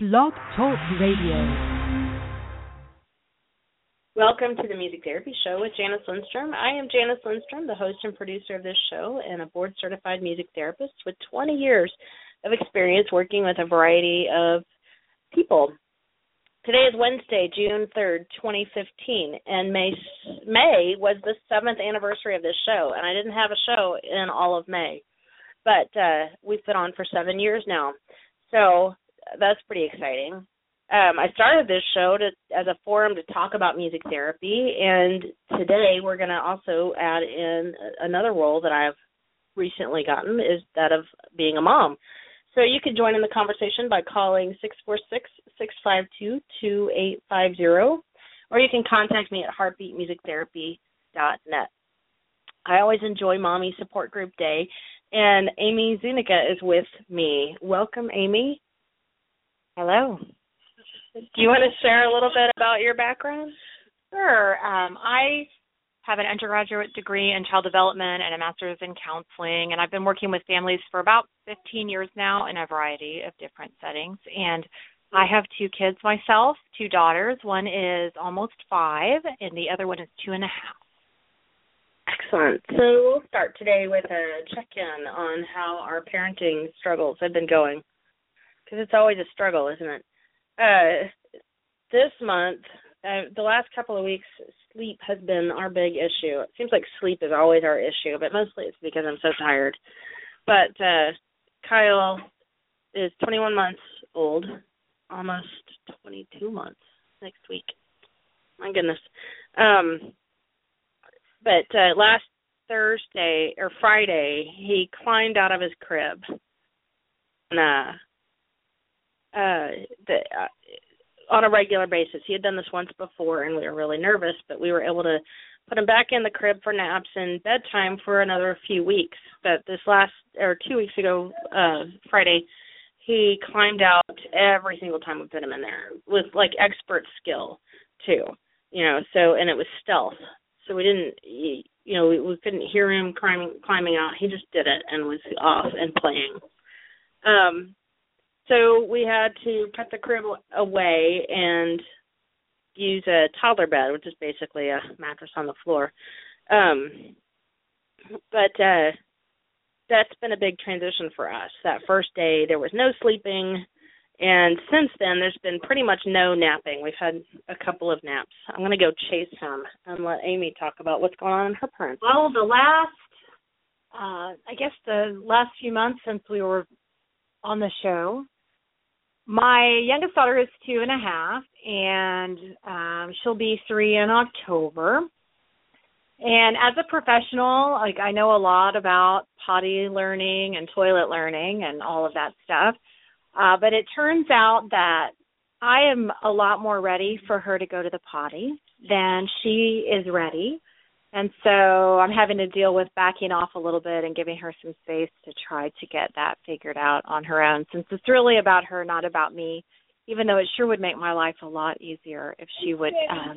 Blog Talk Radio. Welcome to the Music Therapy Show with Janice Lindstrom. I am Janice Lindstrom, the host and producer of this show, and a board certified music therapist with 20 years of experience working with a variety of people. Today is Wednesday, June 3rd, 2015, and May May was the seventh anniversary of this show, and I didn't have a show in all of May, but uh, we've been on for seven years now. So that's pretty exciting. Um, I started this show to as a forum to talk about music therapy, and today we're going to also add in another role that I've recently gotten is that of being a mom. So you can join in the conversation by calling six four six six five two two eight five zero, or you can contact me at heartbeatmusictherapy.net. I always enjoy Mommy Support Group Day, and Amy Zuniga is with me. Welcome, Amy. Hello. Do you want to share a little bit about your background? Sure. Um, I have an undergraduate degree in child development and a master's in counseling, and I've been working with families for about 15 years now in a variety of different settings. And I have two kids myself, two daughters. One is almost five, and the other one is two and a half. Excellent. So we'll start today with a check in on how our parenting struggles have been going because it's always a struggle, isn't it? Uh, this month, uh, the last couple of weeks, sleep has been our big issue. It seems like sleep is always our issue, but mostly it's because I'm so tired. But uh, Kyle is 21 months old, almost 22 months next week. My goodness. Um, but uh, last Thursday or Friday, he climbed out of his crib. And uh uh, the, uh, on a regular basis. He had done this once before, and we were really nervous, but we were able to put him back in the crib for naps and bedtime for another few weeks. But this last or two weeks ago, uh, Friday, he climbed out every single time we put him in there with like expert skill too. You know, so and it was stealth. So we didn't, you know, we, we couldn't hear him climbing climbing out. He just did it and was off and playing. Um, so we had to put the crib away and use a toddler bed, which is basically a mattress on the floor. Um, but uh, that's been a big transition for us. That first day, there was no sleeping, and since then, there's been pretty much no napping. We've had a couple of naps. I'm going to go chase him and let Amy talk about what's going on in her parents. Well, the last, uh, I guess, the last few months since we were on the show, my youngest daughter is two and a half, and um, she'll be three in October. And as a professional, like I know a lot about potty learning and toilet learning and all of that stuff. Uh, but it turns out that I am a lot more ready for her to go to the potty than she is ready. And so I'm having to deal with backing off a little bit and giving her some space to try to get that figured out on her own since it's really about her, not about me, even though it sure would make my life a lot easier if she would um,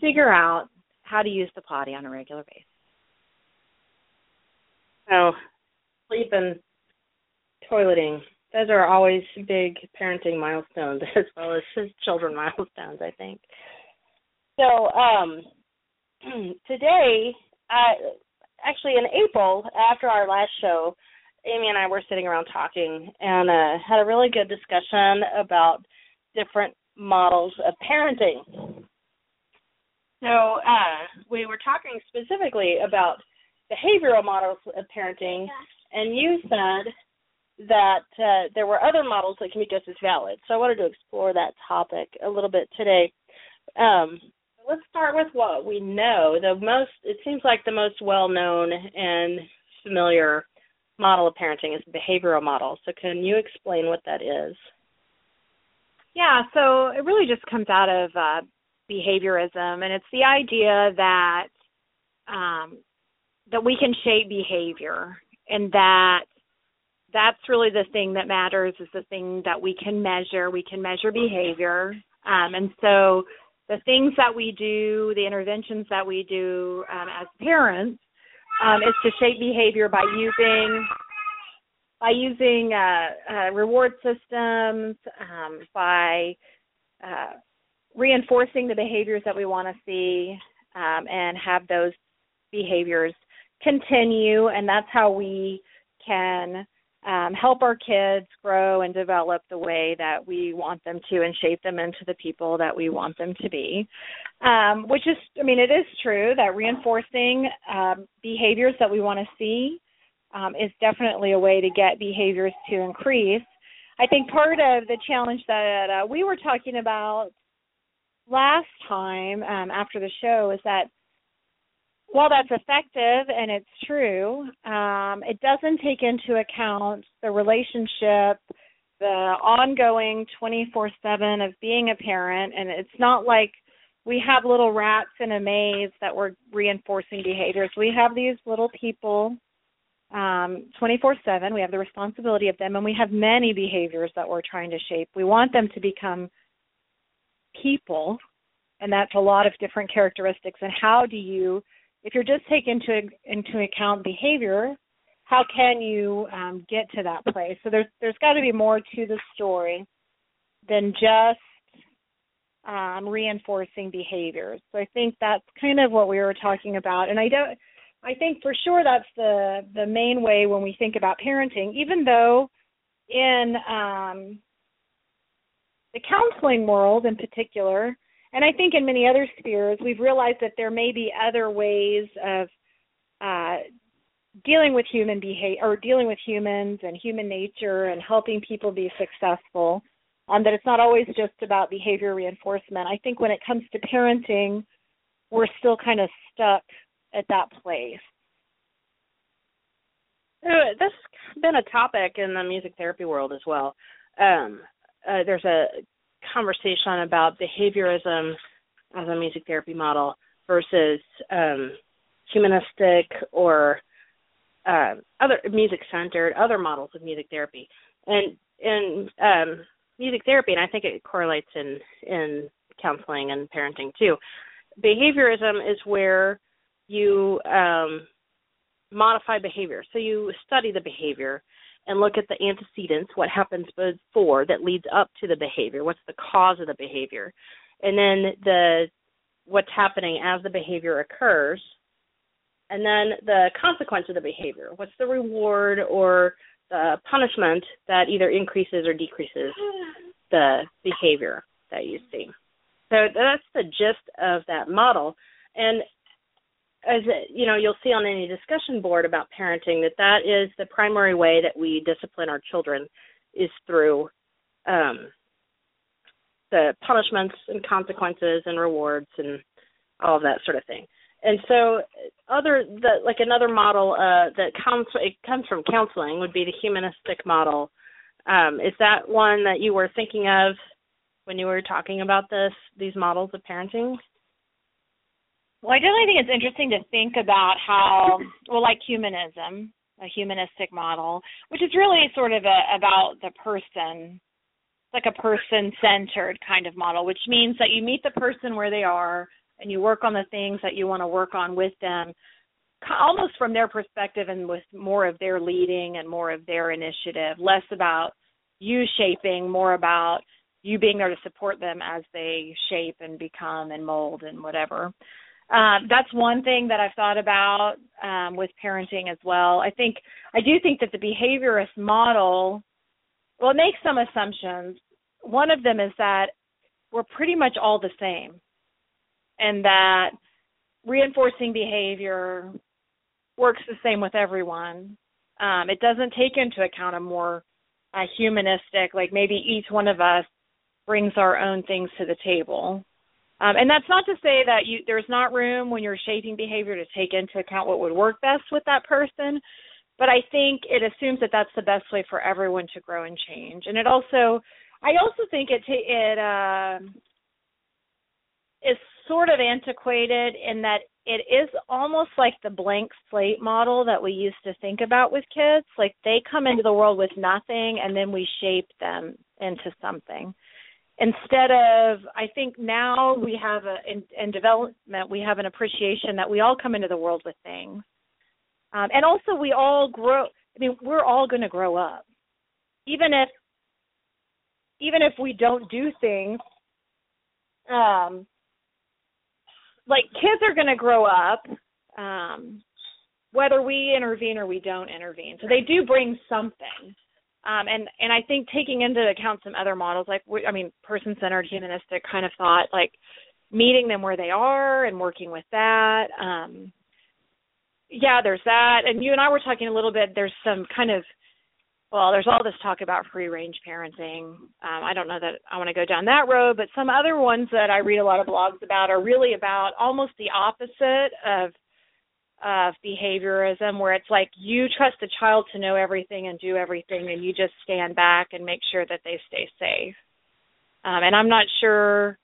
figure out how to use the potty on a regular basis. Oh, sleep and toileting. Those are always big parenting milestones as well as children milestones, I think. So, um, today, uh, actually in April, after our last show, Amy and I were sitting around talking and uh, had a really good discussion about different models of parenting. So uh, we were talking specifically about behavioral models of parenting, and you said that uh, there were other models that can be just as valid. So I wanted to explore that topic a little bit today. Um, let's start with what we know. The most it seems like the most well known and familiar model of parenting is the behavioral model. So can you explain what that is? Yeah, so it really just comes out of uh, behaviorism, and it's the idea that um, that we can shape behavior, and that that's really the thing that matters is the thing that we can measure. We can measure behavior, um, and so the things that we do, the interventions that we do um, as parents, um, is to shape behavior by using by using uh, uh, reward systems, um, by uh, reinforcing the behaviors that we want to see, um, and have those behaviors continue, and that's how we can um, help our kids grow and develop the way that we want them to and shape them into the people that we want them to be. Um, which is, I mean, it is true that reinforcing um, behaviors that we want to see um, is definitely a way to get behaviors to increase. I think part of the challenge that uh, we were talking about last time um, after the show is that while that's effective and it's true, um, it doesn't take into account the relationship, the ongoing 24 7 of being a parent. And it's not like we have little rats in a maze that we're reinforcing behaviors. We have these little people um, 24 7. We have the responsibility of them, and we have many behaviors that we're trying to shape. We want them to become people, and that's a lot of different characteristics. And how do you if you're just taking into into account behavior, how can you um, get to that place? So there's there's got to be more to the story than just um, reinforcing behaviors. So I think that's kind of what we were talking about, and I don't. I think for sure that's the the main way when we think about parenting. Even though in um, the counseling world, in particular, and I think in many other spheres, we've realized that there may be other ways of uh, dealing with human behavior or dealing with humans and human nature and helping people be successful. Um, that it's not always just about behavior reinforcement. I think when it comes to parenting, we're still kind of stuck at that place. This has been a topic in the music therapy world as well. Um, uh, there's a conversation about behaviorism as a music therapy model versus um, humanistic or uh, other music centered other models of music therapy. And in um, music therapy and i think it correlates in in counseling and parenting too. Behaviorism is where you um, modify behavior. So you study the behavior and look at the antecedents, what happens before that leads up to the behavior, what's the cause of the behavior, and then the what's happening as the behavior occurs, and then the consequence of the behavior. What's the reward or the punishment that either increases or decreases the behavior that you see. So that's the gist of that model. And as you know you'll see on any discussion board about parenting that that is the primary way that we discipline our children is through um, the punishments and consequences and rewards and all of that sort of thing. And so other the like another model uh, that comes it comes from counseling would be the humanistic model. Um, is that one that you were thinking of when you were talking about this these models of parenting well, I definitely think it's interesting to think about how, well, like humanism, a humanistic model, which is really sort of a, about the person, like a person centered kind of model, which means that you meet the person where they are and you work on the things that you want to work on with them almost from their perspective and with more of their leading and more of their initiative, less about you shaping, more about you being there to support them as they shape and become and mold and whatever. Um, that's one thing that I've thought about um, with parenting as well. I think I do think that the behaviorist model, well, it makes some assumptions. One of them is that we're pretty much all the same, and that reinforcing behavior works the same with everyone. Um, it doesn't take into account a more uh, humanistic, like maybe each one of us brings our own things to the table. Um, and that's not to say that you there's not room when you're shaping behavior to take into account what would work best with that person. But I think it assumes that that's the best way for everyone to grow and change. And it also, I also think it it uh, is sort of antiquated in that it is almost like the blank slate model that we used to think about with kids. Like they come into the world with nothing, and then we shape them into something instead of i think now we have a in, in development we have an appreciation that we all come into the world with things um, and also we all grow I mean, we're all going to grow up. Even if even if we don't do things um like kids are going to grow up um whether we intervene or we don't intervene. So they do bring something. Um, and and I think taking into account some other models, like I mean, person-centered, humanistic kind of thought, like meeting them where they are and working with that. Um, yeah, there's that. And you and I were talking a little bit. There's some kind of well, there's all this talk about free range parenting. Um, I don't know that I want to go down that road, but some other ones that I read a lot of blogs about are really about almost the opposite of of behaviorism where it's like you trust the child to know everything and do everything and you just stand back and make sure that they stay safe. Um, and i'm not sure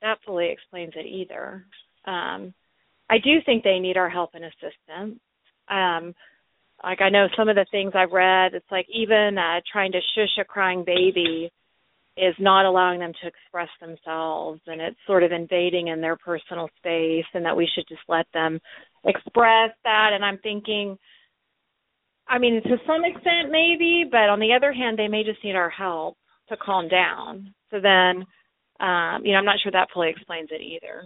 that fully explains it either. Um, i do think they need our help and assistance. Um, like i know some of the things i've read it's like even uh, trying to shush a crying baby is not allowing them to express themselves and it's sort of invading in their personal space and that we should just let them express that and I'm thinking I mean to some extent maybe, but on the other hand they may just need our help to calm down. So then um you know I'm not sure that fully explains it either.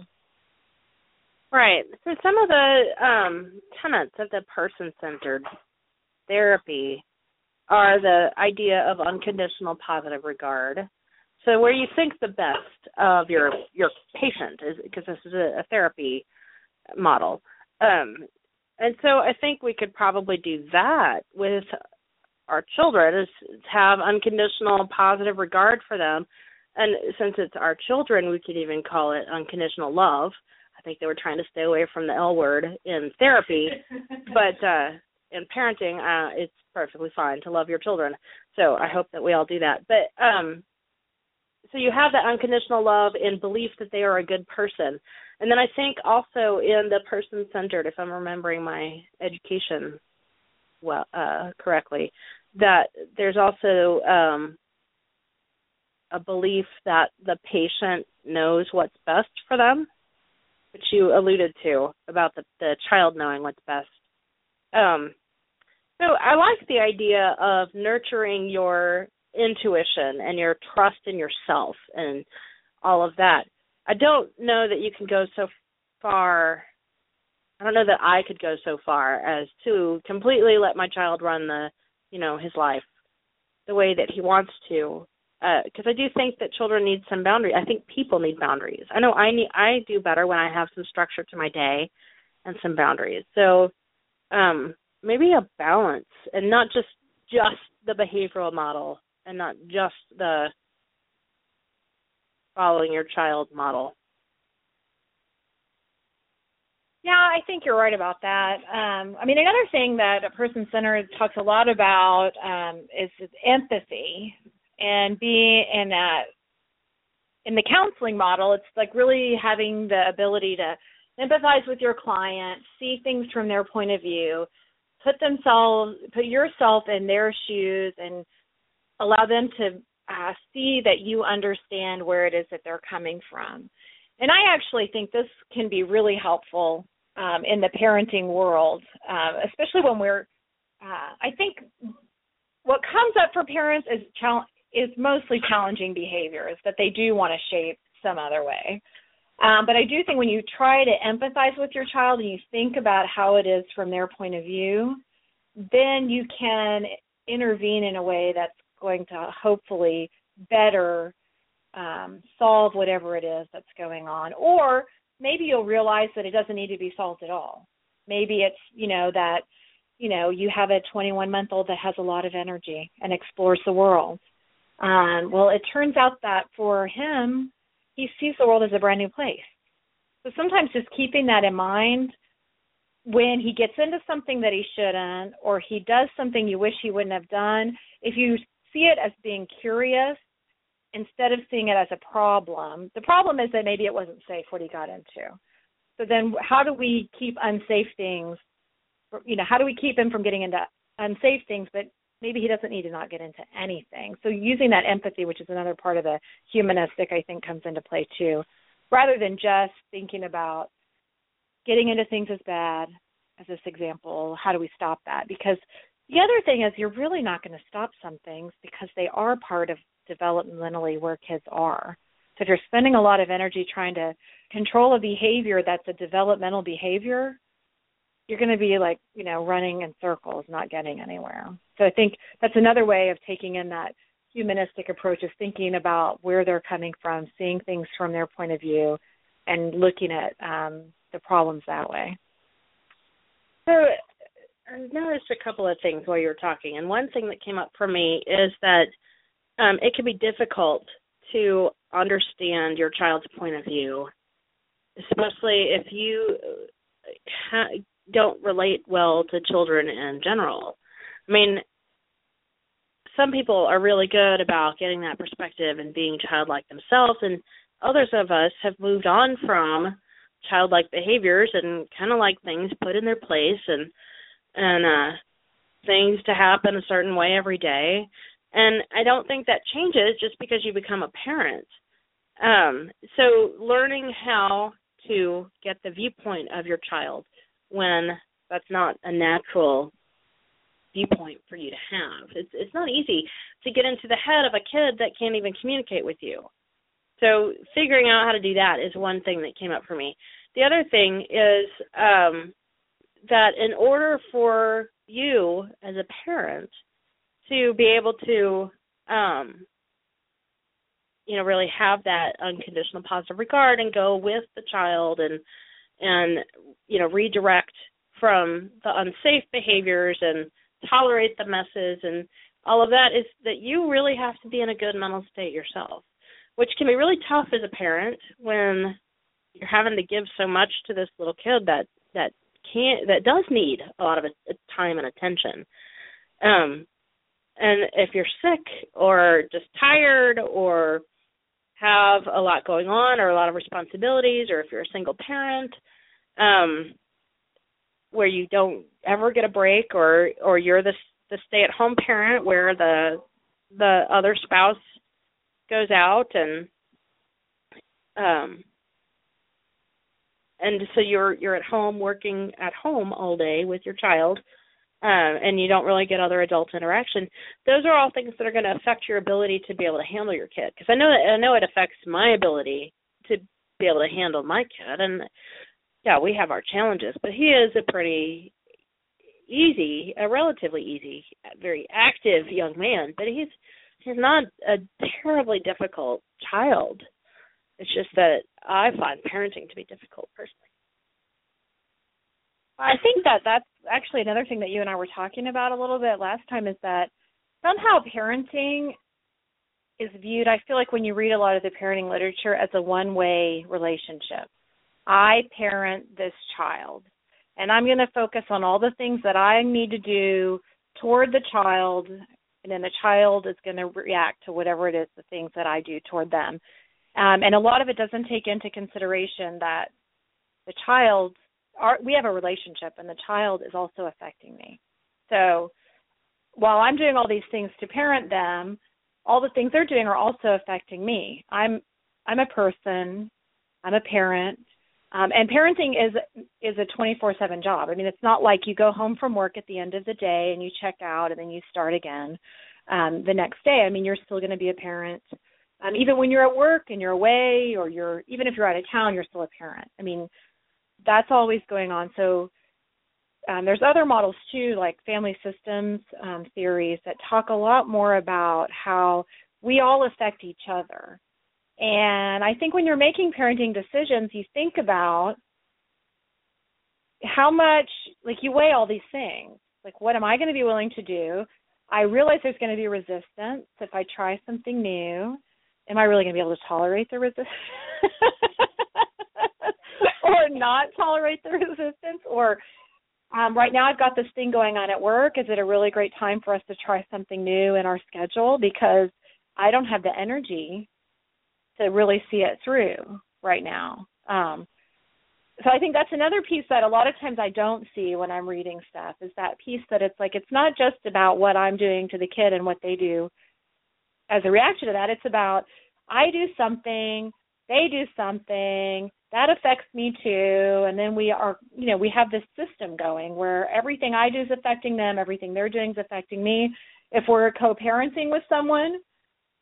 Right. So some of the um tenets of the person centered therapy are the idea of unconditional positive regard. So where you think the best of your your patient is because this is a, a therapy model. Um, and so I think we could probably do that with our children is have unconditional positive regard for them. And since it's our children, we could even call it unconditional love. I think they were trying to stay away from the L word in therapy, but uh in parenting, uh it's perfectly fine to love your children. So I hope that we all do that. But um so you have that unconditional love and belief that they are a good person and then I think also in the person centered, if I'm remembering my education well uh, correctly, that there's also um, a belief that the patient knows what's best for them, which you alluded to about the, the child knowing what's best. Um, so I like the idea of nurturing your intuition and your trust in yourself and all of that. I don't know that you can go so far. I don't know that I could go so far as to completely let my child run the, you know, his life the way that he wants to. Because uh, I do think that children need some boundaries. I think people need boundaries. I know I need. I do better when I have some structure to my day and some boundaries. So um, maybe a balance and not just just the behavioral model and not just the following your child model. Yeah, I think you're right about that. Um, I mean, another thing that a person centered talks a lot about um, is empathy and being in that in the counseling model. It's like really having the ability to empathize with your client, see things from their point of view, put themselves, put yourself in their shoes, and allow them to uh, see that you understand where it is that they're coming from. And I actually think this can be really helpful um, in the parenting world, uh, especially when we're. Uh, I think what comes up for parents is chal- is mostly challenging behaviors that they do want to shape some other way. Um, but I do think when you try to empathize with your child and you think about how it is from their point of view, then you can intervene in a way that's going to hopefully better um, solve whatever it is that's going on. Or maybe you'll realize that it doesn't need to be solved at all. Maybe it's, you know, that, you know, you have a 21 month old that has a lot of energy and explores the world. Um, well, it turns out that for him, he sees the world as a brand new place. So sometimes just keeping that in mind when he gets into something that he shouldn't or he does something you wish he wouldn't have done, if you see it as being curious instead of seeing it as a problem. The problem is that maybe it wasn't safe what he got into. So then how do we keep unsafe things you know, how do we keep him from getting into unsafe things but maybe he doesn't need to not get into anything. So using that empathy, which is another part of the humanistic I think comes into play too, rather than just thinking about getting into things as bad as this example, how do we stop that? Because the other thing is you're really not going to stop some things because they are part of developmentally where kids are. So if you're spending a lot of energy trying to control a behavior that's a developmental behavior, you're going to be like, you know, running in circles, not getting anywhere. So I think that's another way of taking in that humanistic approach of thinking about where they're coming from, seeing things from their point of view, and looking at um, the problems that way. So I noticed a couple of things while you were talking, and one thing that came up for me is that um, it can be difficult to understand your child's point of view, especially if you ha- don't relate well to children in general. I mean, some people are really good about getting that perspective and being childlike themselves, and others of us have moved on from childlike behaviors and kind of like things put in their place and and uh things to happen a certain way every day. And i don't think that changes just because you become a parent. Um so learning how to get the viewpoint of your child when that's not a natural viewpoint for you to have. It's it's not easy to get into the head of a kid that can't even communicate with you. So figuring out how to do that is one thing that came up for me. The other thing is um that in order for you as a parent to be able to um you know really have that unconditional positive regard and go with the child and and you know redirect from the unsafe behaviors and tolerate the messes and all of that is that you really have to be in a good mental state yourself which can be really tough as a parent when you're having to give so much to this little kid that that can't that does need a lot of time and attention. Um and if you're sick or just tired or have a lot going on or a lot of responsibilities or if you're a single parent um where you don't ever get a break or or you're the the stay at home parent where the the other spouse goes out and um and so you're you're at home working at home all day with your child uh, and you don't really get other adult interaction those are all things that are going to affect your ability to be able to handle your kid. Because i know that i know it affects my ability to be able to handle my kid and yeah we have our challenges but he is a pretty easy a relatively easy very active young man but he's he's not a terribly difficult child it's just that I find parenting to be difficult personally. I think that that's actually another thing that you and I were talking about a little bit last time is that somehow parenting is viewed, I feel like when you read a lot of the parenting literature, as a one way relationship. I parent this child, and I'm going to focus on all the things that I need to do toward the child, and then the child is going to react to whatever it is, the things that I do toward them. Um, and a lot of it doesn't take into consideration that the child, our, we have a relationship, and the child is also affecting me. So while I'm doing all these things to parent them, all the things they're doing are also affecting me. I'm I'm a person, I'm a parent, um, and parenting is is a 24/7 job. I mean, it's not like you go home from work at the end of the day and you check out and then you start again um, the next day. I mean, you're still going to be a parent um, even when you're at work and you're away, or you're even if you're out of town, you're still a parent. I mean, that's always going on. So um, there's other models too, like family systems um, theories that talk a lot more about how we all affect each other. And I think when you're making parenting decisions, you think about how much, like, you weigh all these things. Like, what am I going to be willing to do? I realize there's going to be resistance if I try something new am I really going to be able to tolerate the resistance or not tolerate the resistance or um, right now I've got this thing going on at work. Is it a really great time for us to try something new in our schedule? Because I don't have the energy to really see it through right now. Um, so I think that's another piece that a lot of times I don't see when I'm reading stuff is that piece that it's like it's not just about what I'm doing to the kid and what they do as a reaction to that. It's about I do something they do something that affects me too and then we are you know we have this system going where everything i do is affecting them everything they're doing is affecting me if we're co-parenting with someone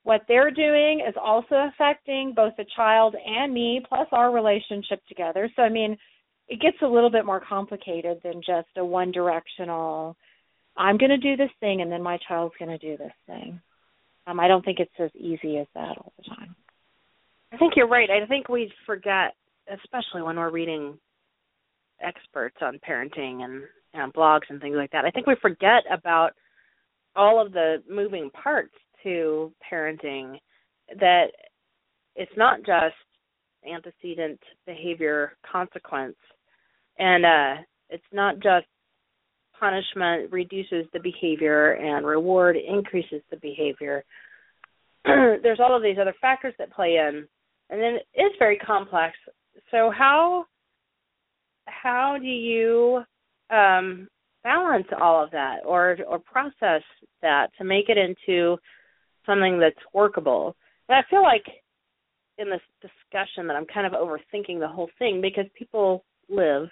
what they're doing is also affecting both the child and me plus our relationship together so i mean it gets a little bit more complicated than just a one directional i'm going to do this thing and then my child's going to do this thing um i don't think it's as easy as that all the time I think you're right. I think we forget, especially when we're reading experts on parenting and, and blogs and things like that. I think we forget about all of the moving parts to parenting that it's not just antecedent behavior consequence and uh it's not just punishment reduces the behavior and reward increases the behavior there's all of these other factors that play in and then it's very complex. So how how do you um, balance all of that or or process that to make it into something that's workable? And I feel like in this discussion that I'm kind of overthinking the whole thing because people live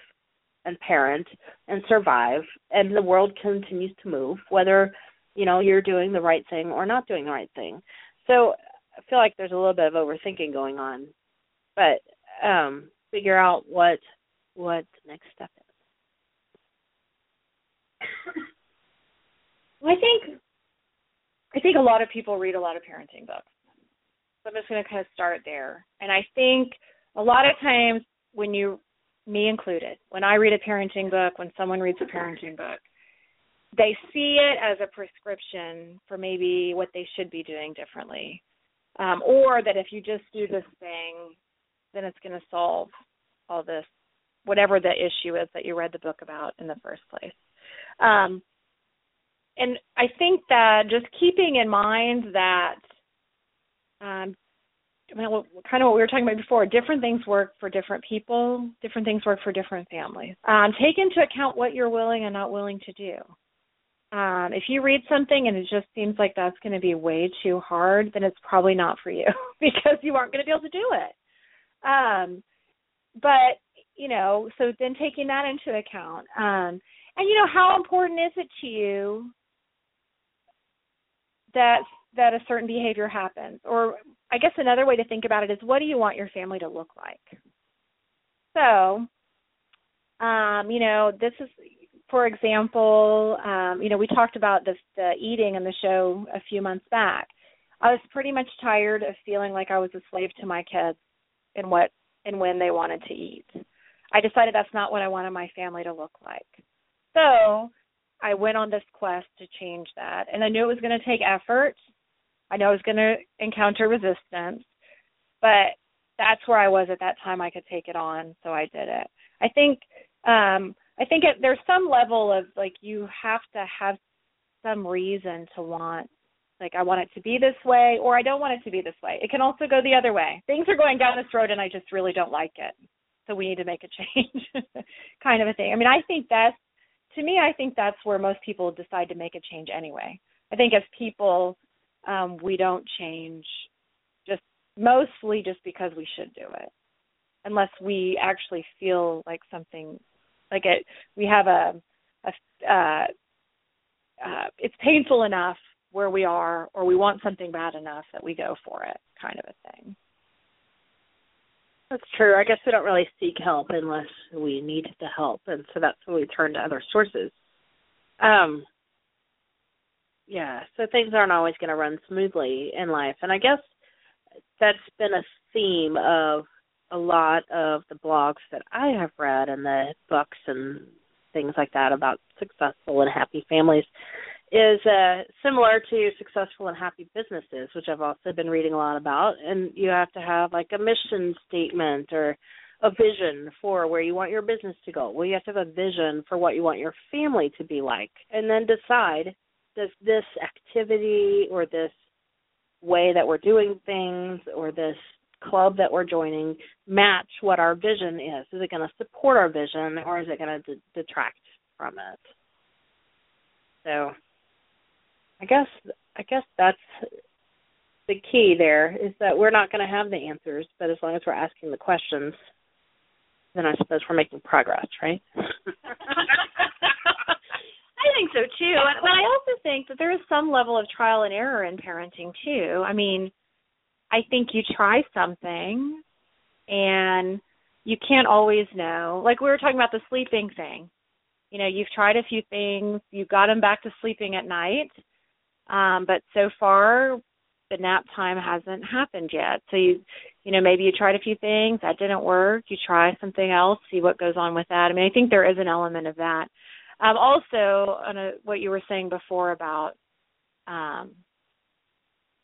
and parent and survive and the world continues to move whether you know you're doing the right thing or not doing the right thing. So I feel like there's a little bit of overthinking going on, but um, figure out what what the next step is. I think I think a lot of people read a lot of parenting books. So I'm just going to kind of start there. And I think a lot of times when you, me included, when I read a parenting book, when someone reads a parenting book, they see it as a prescription for maybe what they should be doing differently um, or that if you just do this thing, then it's going to solve all this, whatever the issue is that you read the book about in the first place. Um, and I think that just keeping in mind that, um, kind of what we were talking about before, different things work for different people, different things work for different families. Um, take into account what you're willing and not willing to do um, if you read something and it just seems like that's going to be way too hard, then it's probably not for you because you aren't going to be able to do it. Um, but you know, so then taking that into account, um, and you know, how important is it to you that that a certain behavior happens? Or I guess another way to think about it is, what do you want your family to look like? So, um, you know, this is for example, um, you know, we talked about the, the eating in the show a few months back. I was pretty much tired of feeling like I was a slave to my kids and what and when they wanted to eat. I decided that's not what I wanted my family to look like. So I went on this quest to change that. And I knew it was going to take effort. I know I was going to encounter resistance, but that's where I was at that time. I could take it on, so I did it. I think um I think it, there's some level of like you have to have some reason to want like I want it to be this way or I don't want it to be this way. It can also go the other way. Things are going down this road and I just really don't like it. So we need to make a change kind of a thing. I mean, I think that's to me I think that's where most people decide to make a change anyway. I think as people um we don't change just mostly just because we should do it unless we actually feel like something like it, we have a, a uh, uh, it's painful enough where we are, or we want something bad enough that we go for it, kind of a thing. That's true. I guess we don't really seek help unless we need the help, and so that's when we turn to other sources. Um, yeah, so things aren't always going to run smoothly in life, and I guess that's been a theme of a lot of the blogs that I have read and the books and things like that about successful and happy families is uh, similar to successful and happy businesses, which I've also been reading a lot about. And you have to have like a mission statement or a vision for where you want your business to go. Well, you have to have a vision for what you want your family to be like, and then decide does this activity or this way that we're doing things or this club that we're joining match what our vision is? Is it going to support our vision or is it going to detract from it? So, I guess I guess that's the key there is that we're not going to have the answers, but as long as we're asking the questions, then I suppose we're making progress, right? I think so too. But I also think that there is some level of trial and error in parenting too. I mean, I think you try something and you can't always know. Like we were talking about the sleeping thing. You know, you've tried a few things, you got him back to sleeping at night, um, but so far the nap time hasn't happened yet. So you you know, maybe you tried a few things, that didn't work, you try something else, see what goes on with that. I mean, I think there is an element of that. Um, also, on a, what you were saying before about um,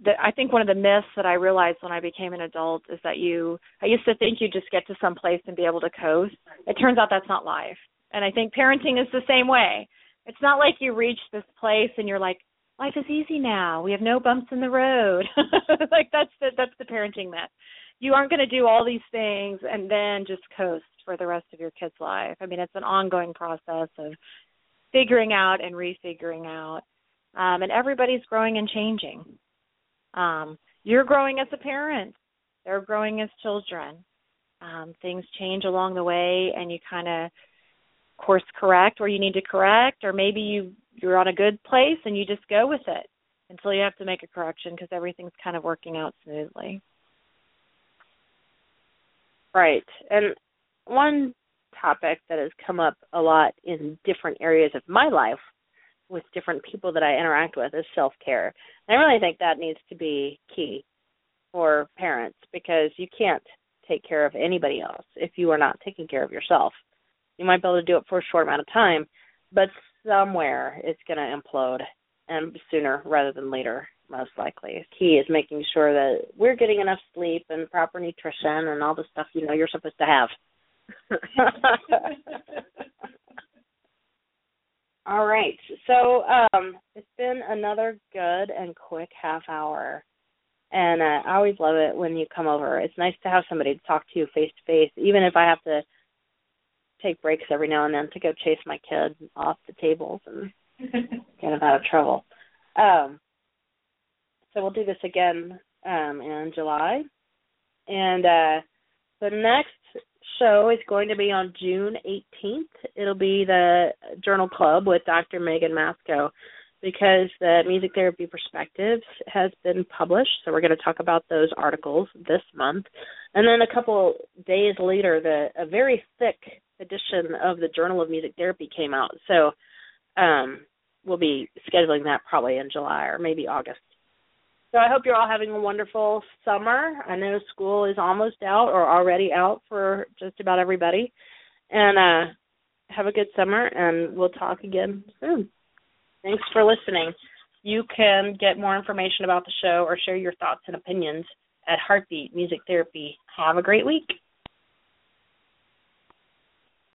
the, I think one of the myths that I realized when I became an adult is that you I used to think you just get to some place and be able to coast. It turns out that's not life. And I think parenting is the same way. It's not like you reach this place and you're like, life is easy now. We have no bumps in the road. like that's the that's the parenting myth. You aren't going to do all these things and then just coast for the rest of your kid's life. I mean, it's an ongoing process of figuring out and refiguring out. Um, and everybody's growing and changing. Um, you're growing as a parent. They're growing as children. Um, things change along the way, and you kind of course correct where you need to correct, or maybe you you're on a good place and you just go with it until you have to make a correction because everything's kind of working out smoothly. Right. And one topic that has come up a lot in different areas of my life with different people that I interact with is self care. I really think that needs to be key for parents because you can't take care of anybody else if you are not taking care of yourself. You might be able to do it for a short amount of time, but somewhere it's going to implode and sooner rather than later most likely key is making sure that we're getting enough sleep and proper nutrition and all the stuff you know you're supposed to have all right. So um it's been another good and quick half hour. And uh, i always love it when you come over. It's nice to have somebody to talk to face to face even if i have to take breaks every now and then to go chase my kid off the tables and get him out of trouble. Um, so we'll do this again um, in July, and uh, the next show is going to be on June 18th. It'll be the Journal Club with Dr. Megan Masco because the Music Therapy Perspectives has been published. So we're going to talk about those articles this month. And then a couple days later, the a very thick edition of the Journal of Music Therapy came out. So um, we'll be scheduling that probably in July or maybe August. So I hope you're all having a wonderful summer. I know school is almost out or already out for just about everybody. And uh, have a good summer, and we'll talk again soon. Thanks for listening. You can get more information about the show or share your thoughts and opinions at Heartbeat Music Therapy. Have a great week.